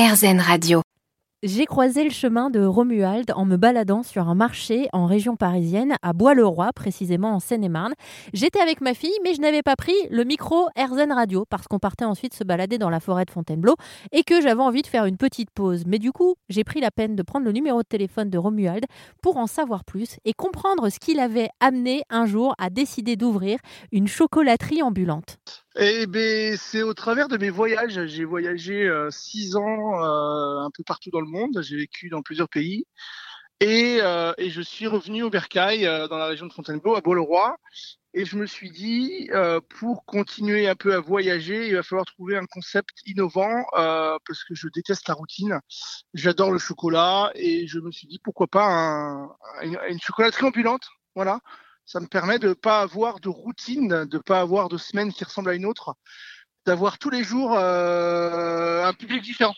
RZN Radio. J'ai croisé le chemin de Romuald en me baladant sur un marché en région parisienne, à Bois-le-Roi, précisément en Seine-et-Marne. J'étais avec ma fille, mais je n'avais pas pris le micro RZN Radio parce qu'on partait ensuite se balader dans la forêt de Fontainebleau et que j'avais envie de faire une petite pause. Mais du coup, j'ai pris la peine de prendre le numéro de téléphone de Romuald pour en savoir plus et comprendre ce qu'il avait amené un jour à décider d'ouvrir une chocolaterie ambulante. Eh ben, c'est au travers de mes voyages. J'ai voyagé euh, six ans euh, un peu partout dans le monde. J'ai vécu dans plusieurs pays. Et, euh, et je suis revenu au Bercail, dans la région de Fontainebleau, à Beau-le-Roi. Et je me suis dit, pour continuer un peu à voyager, il va falloir trouver un concept innovant, parce que je déteste la routine. J'adore le chocolat. Et je me suis dit, pourquoi pas un, une, une chocolaterie ambulante Voilà ça me permet de ne pas avoir de routine, de ne pas avoir de semaine qui ressemble à une autre, d'avoir tous les jours euh, un public différent.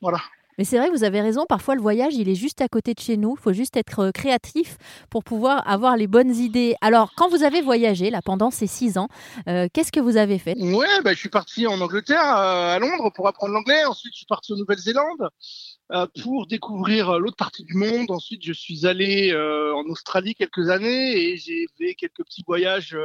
Voilà. Mais c'est vrai vous avez raison, parfois le voyage, il est juste à côté de chez nous. Il faut juste être euh, créatif pour pouvoir avoir les bonnes idées. Alors, quand vous avez voyagé, là, pendant ces six ans, euh, qu'est-ce que vous avez fait? Ouais, bah, je suis parti en Angleterre, à Londres, pour apprendre l'anglais. Ensuite, je suis parti en Nouvelle-Zélande. Euh, pour découvrir euh, l'autre partie du monde. Ensuite, je suis allé euh, en Australie quelques années et j'ai fait quelques petits voyages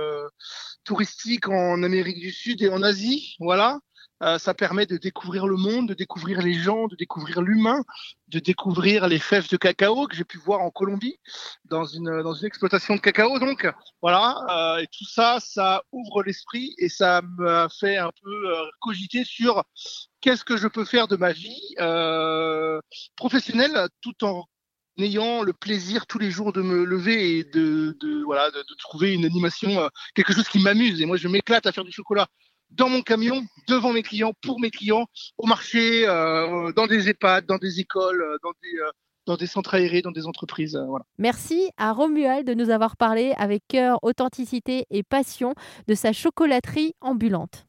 touristiques en Amérique du Sud et en Asie. Voilà. Euh, ça permet de découvrir le monde, de découvrir les gens, de découvrir l'humain, de découvrir les fèves de cacao que j'ai pu voir en Colombie dans une dans une exploitation de cacao. Donc voilà, euh, et tout ça, ça ouvre l'esprit et ça m'a fait un peu euh, cogiter sur qu'est-ce que je peux faire de ma vie professionnelle tout en ayant le plaisir tous les jours de me lever et de, de voilà de, trouver une animation quelque chose qui m'amuse et moi je m'éclate à faire du chocolat dans mon camion, devant mes clients, pour mes clients, au marché, euh, dans des EHPAD, dans des écoles, euh, dans des, euh, dans des centres aérés, dans des entreprises. Merci à Romuald de nous avoir parlé avec cœur, authenticité et passion de sa chocolaterie ambulante.